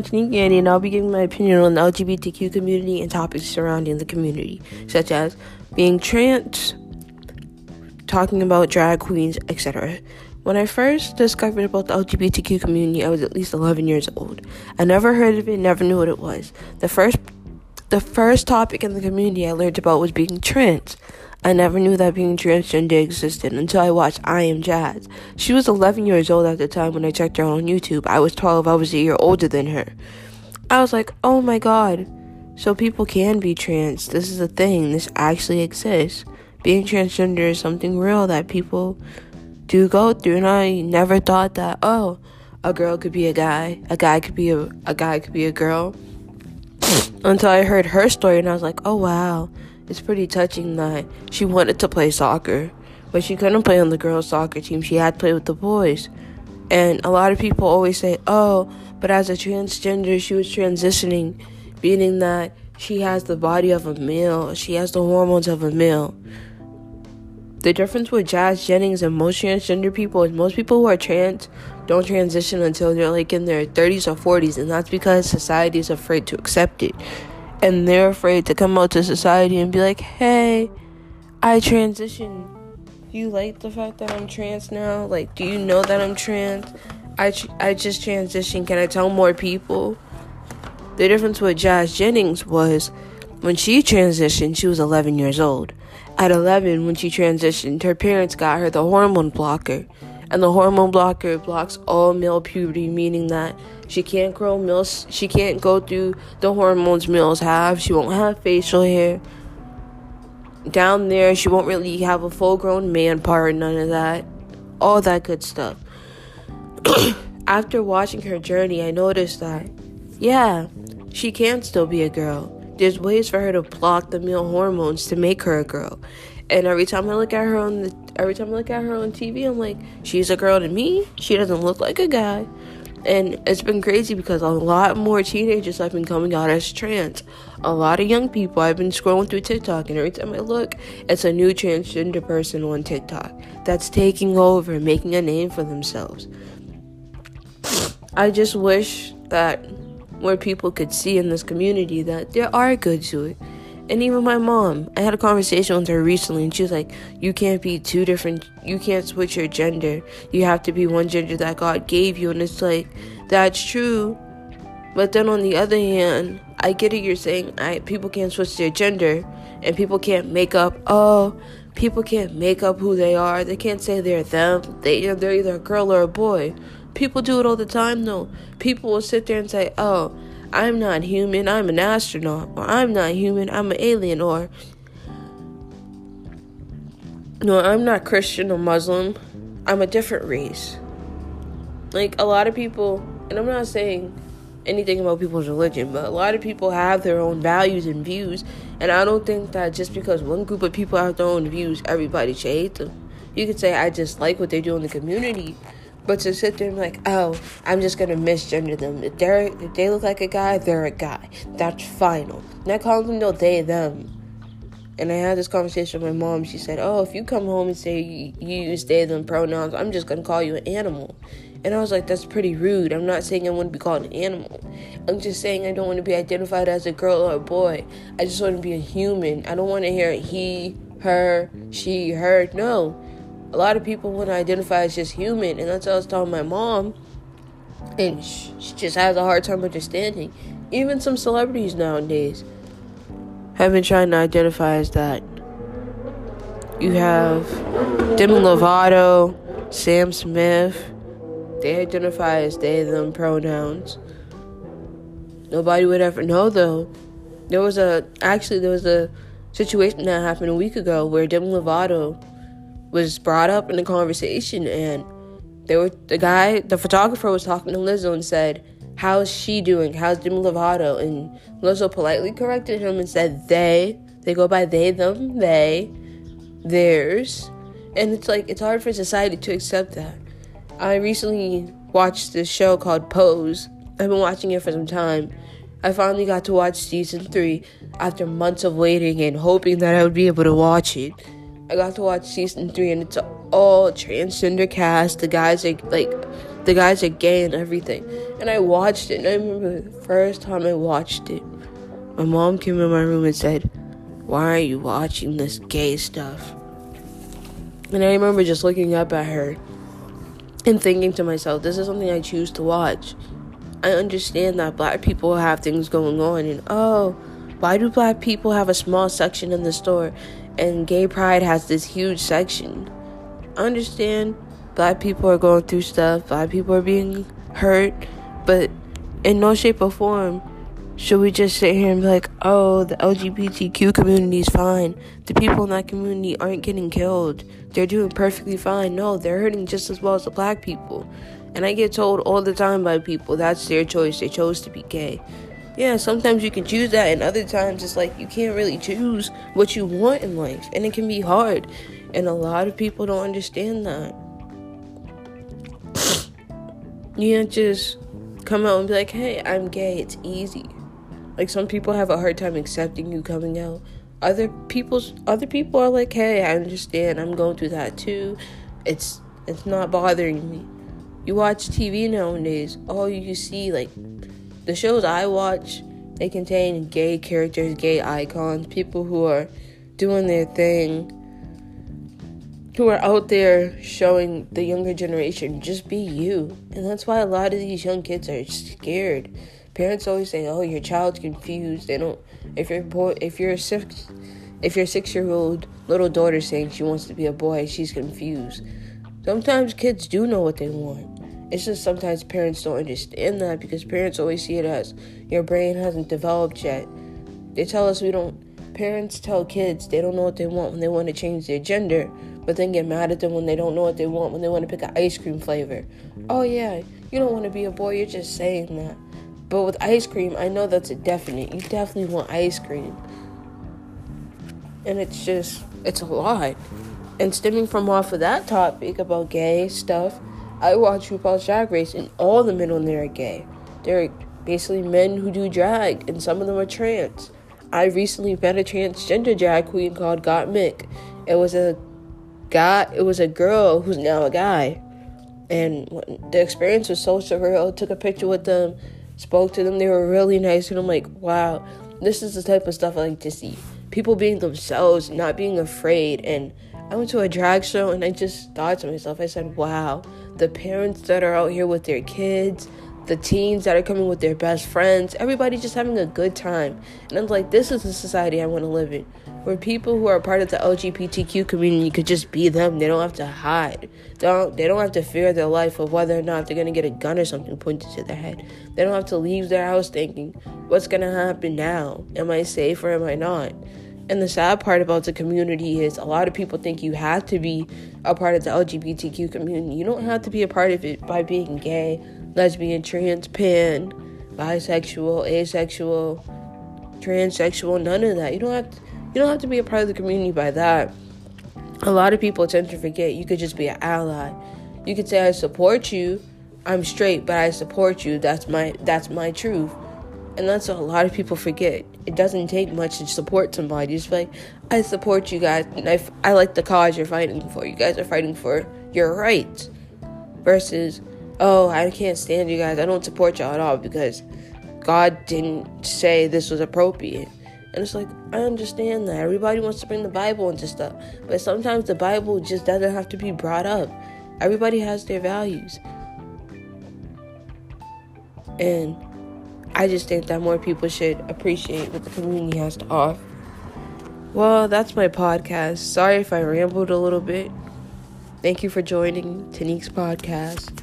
Tanique Annie, and I'll be giving my opinion on the LGBTQ community and topics surrounding the community, such as being trans, talking about drag queens, etc. When I first discovered about the LGBTQ community, I was at least 11 years old. I never heard of it, never knew what it was. The first the first topic in the community I learned about was being trans. I never knew that being transgender existed until I watched I Am Jazz. She was 11 years old at the time when I checked her on YouTube. I was 12, I was a year older than her. I was like, oh my god, so people can be trans. This is a thing, this actually exists. Being transgender is something real that people do go through, and I never thought that, oh, a girl could be a guy, a guy could be a, a guy could be a girl. Until I heard her story, and I was like, oh wow it's pretty touching that she wanted to play soccer, but she couldn't play on the girls' soccer team. She had to play with the boys. And a lot of people always say, oh, but as a transgender, she was transitioning, meaning that she has the body of a male, she has the hormones of a male. The difference with Jazz Jennings and most transgender people is most people who are trans don't transition until they're like in their 30s or 40s, and that's because society is afraid to accept it and they're afraid to come out to society and be like, hey, I transitioned. Do you like the fact that I'm trans now? Like, do you know that I'm trans? I, tr- I just transitioned. Can I tell more people? The difference with Jazz Jennings was when she transitioned, she was 11 years old. At 11, when she transitioned, her parents got her the hormone blocker. And the hormone blocker blocks all male puberty, meaning that she can't grow males. She can't go through the hormones males have. She won't have facial hair. Down there, she won't really have a full grown man part, none of that. All that good stuff. After watching her journey, I noticed that, yeah, she can still be a girl. There's ways for her to block the male hormones to make her a girl. And every time I look at her on the every time I look at her on TV, I'm like, she's a girl to me. She doesn't look like a guy. And it's been crazy because a lot more teenagers have been coming out as trans. A lot of young people. I've been scrolling through TikTok, and every time I look, it's a new transgender person on TikTok that's taking over, making a name for themselves. I just wish that more people could see in this community that there are good to it. And even my mom, I had a conversation with her recently, and she was like, You can't be two different, you can't switch your gender. You have to be one gender that God gave you. And it's like, That's true. But then on the other hand, I get it, you're saying I, people can't switch their gender, and people can't make up, oh, people can't make up who they are. They can't say they're them. They, they're either a girl or a boy. People do it all the time, though. People will sit there and say, Oh, I'm not human, I'm an astronaut, or I'm not human, I'm an alien, or no, I'm not Christian or Muslim, I'm a different race. Like a lot of people, and I'm not saying anything about people's religion, but a lot of people have their own values and views, and I don't think that just because one group of people have their own views, everybody should hate them. You could say I just like what they do in the community, but to sit there and be like, oh, I'm just gonna misgender them. If they if they look like a guy, they're a guy. That's final. Not calling them no they them. And I had this conversation with my mom. She said, "Oh, if you come home and say you, you use they them pronouns, I'm just gonna call you an animal." And I was like, "That's pretty rude. I'm not saying I want to be called an animal. I'm just saying I don't want to be identified as a girl or a boy. I just want to be a human. I don't want to hear he, her, she, her. No." A lot of people want to identify as just human, and that's what I was telling my mom, and she just has a hard time understanding. Even some celebrities nowadays have been trying to identify as that. You have Demi Lovato, Sam Smith. They identify as they, them pronouns. Nobody would ever know, though. There was a, actually, there was a situation that happened a week ago where Demi Lovato was brought up in the conversation, and they were the guy, the photographer, was talking to Lizzo and said, "How's she doing? How's Demi Lovato?" And Lizzo politely corrected him and said, "They." They go by they, them, they, theirs, and it's like it's hard for society to accept that. I recently watched this show called Pose. I've been watching it for some time. I finally got to watch season three after months of waiting and hoping that I would be able to watch it I got to watch season three, and it's all transgender cast. The guys are like, the guys are gay and everything. And I watched it, and I remember the first time I watched it, my mom came in my room and said, "Why are you watching this gay stuff?" And I remember just looking up at her and thinking to myself, "This is something I choose to watch." I understand that black people have things going on, and oh, why do black people have a small section in the store and gay pride has this huge section. Understand black people are going through stuff, black people are being hurt, but in no shape or form should we just sit here and be like, oh, the LGBTQ community is fine. The people in that community aren't getting killed. They're doing perfectly fine. No, they're hurting just as well as the black people. And I get told all the time by people that's their choice. They chose to be gay yeah, sometimes you can choose that, and other times it's like you can't really choose what you want in life, and it can be hard. And a lot of people don't understand that. You can't just come out and be like, hey, I'm gay, it's easy. Like some people have a hard time accepting you coming out. Other people's other people are like, hey, I understand, I'm going through that too. It's it's not bothering me. You watch TV nowadays, all you see like the shows I watch, they contain gay characters, gay icons, people who are doing their thing, who are out there showing the younger generation just be you. And that's why a lot of these young kids are scared. Parents always say, "Oh, your child's confused." They don't. If your boy, if you're six, if your six-year-old little daughter saying she wants to be a boy, she's confused. Sometimes kids do know what they want. It's just sometimes parents don't understand that because parents always see it as your brain hasn't developed yet. They tell us we don't, parents tell kids they don't know what they want when they want to change their gender, but then get mad at them when they don't know what they want when they want to pick an ice cream flavor. Oh, yeah, you don't want to be a boy, you're just saying that. But with ice cream, I know that's a definite. You definitely want ice cream. And it's just, it's a lot. And stemming from off of that topic about gay stuff, I watch RuPaul's Drag Race, and all the men on there are gay. They're basically men who do drag, and some of them are trans. I recently met a transgender drag queen called Gottmik. It was a guy. It was a girl who's now a guy, and the experience was so surreal. I took a picture with them, spoke to them. They were really nice, and I'm like, wow, this is the type of stuff I like to see. People being themselves, not being afraid, and I went to a drag show and I just thought to myself, I said, wow, the parents that are out here with their kids, the teens that are coming with their best friends, everybody just having a good time. And I'm like, this is the society I want to live in. Where people who are part of the LGBTQ community could just be them. They don't have to hide. Don't, they don't have to fear their life of whether or not they're going to get a gun or something pointed to their head. They don't have to leave their house thinking, what's going to happen now? Am I safe or am I not? And the sad part about the community is a lot of people think you have to be a part of the LGBTQ community. You don't have to be a part of it by being gay, lesbian, trans, pan, bisexual, asexual, transsexual, none of that. You don't have to, you don't have to be a part of the community by that. A lot of people tend to forget you could just be an ally. You could say I support you. I'm straight, but I support you. That's my that's my truth. And that's what a lot of people forget. It doesn't take much to support somebody. It's like, I support you guys, and I, I like the cause you're fighting for. You guys are fighting for your rights. Versus, oh, I can't stand you guys. I don't support y'all at all because God didn't say this was appropriate. And it's like, I understand that. Everybody wants to bring the Bible into stuff. But sometimes the Bible just doesn't have to be brought up. Everybody has their values. And I just think that more people should appreciate what the community has to offer. Well, that's my podcast. Sorry if I rambled a little bit. Thank you for joining Tanique's podcast.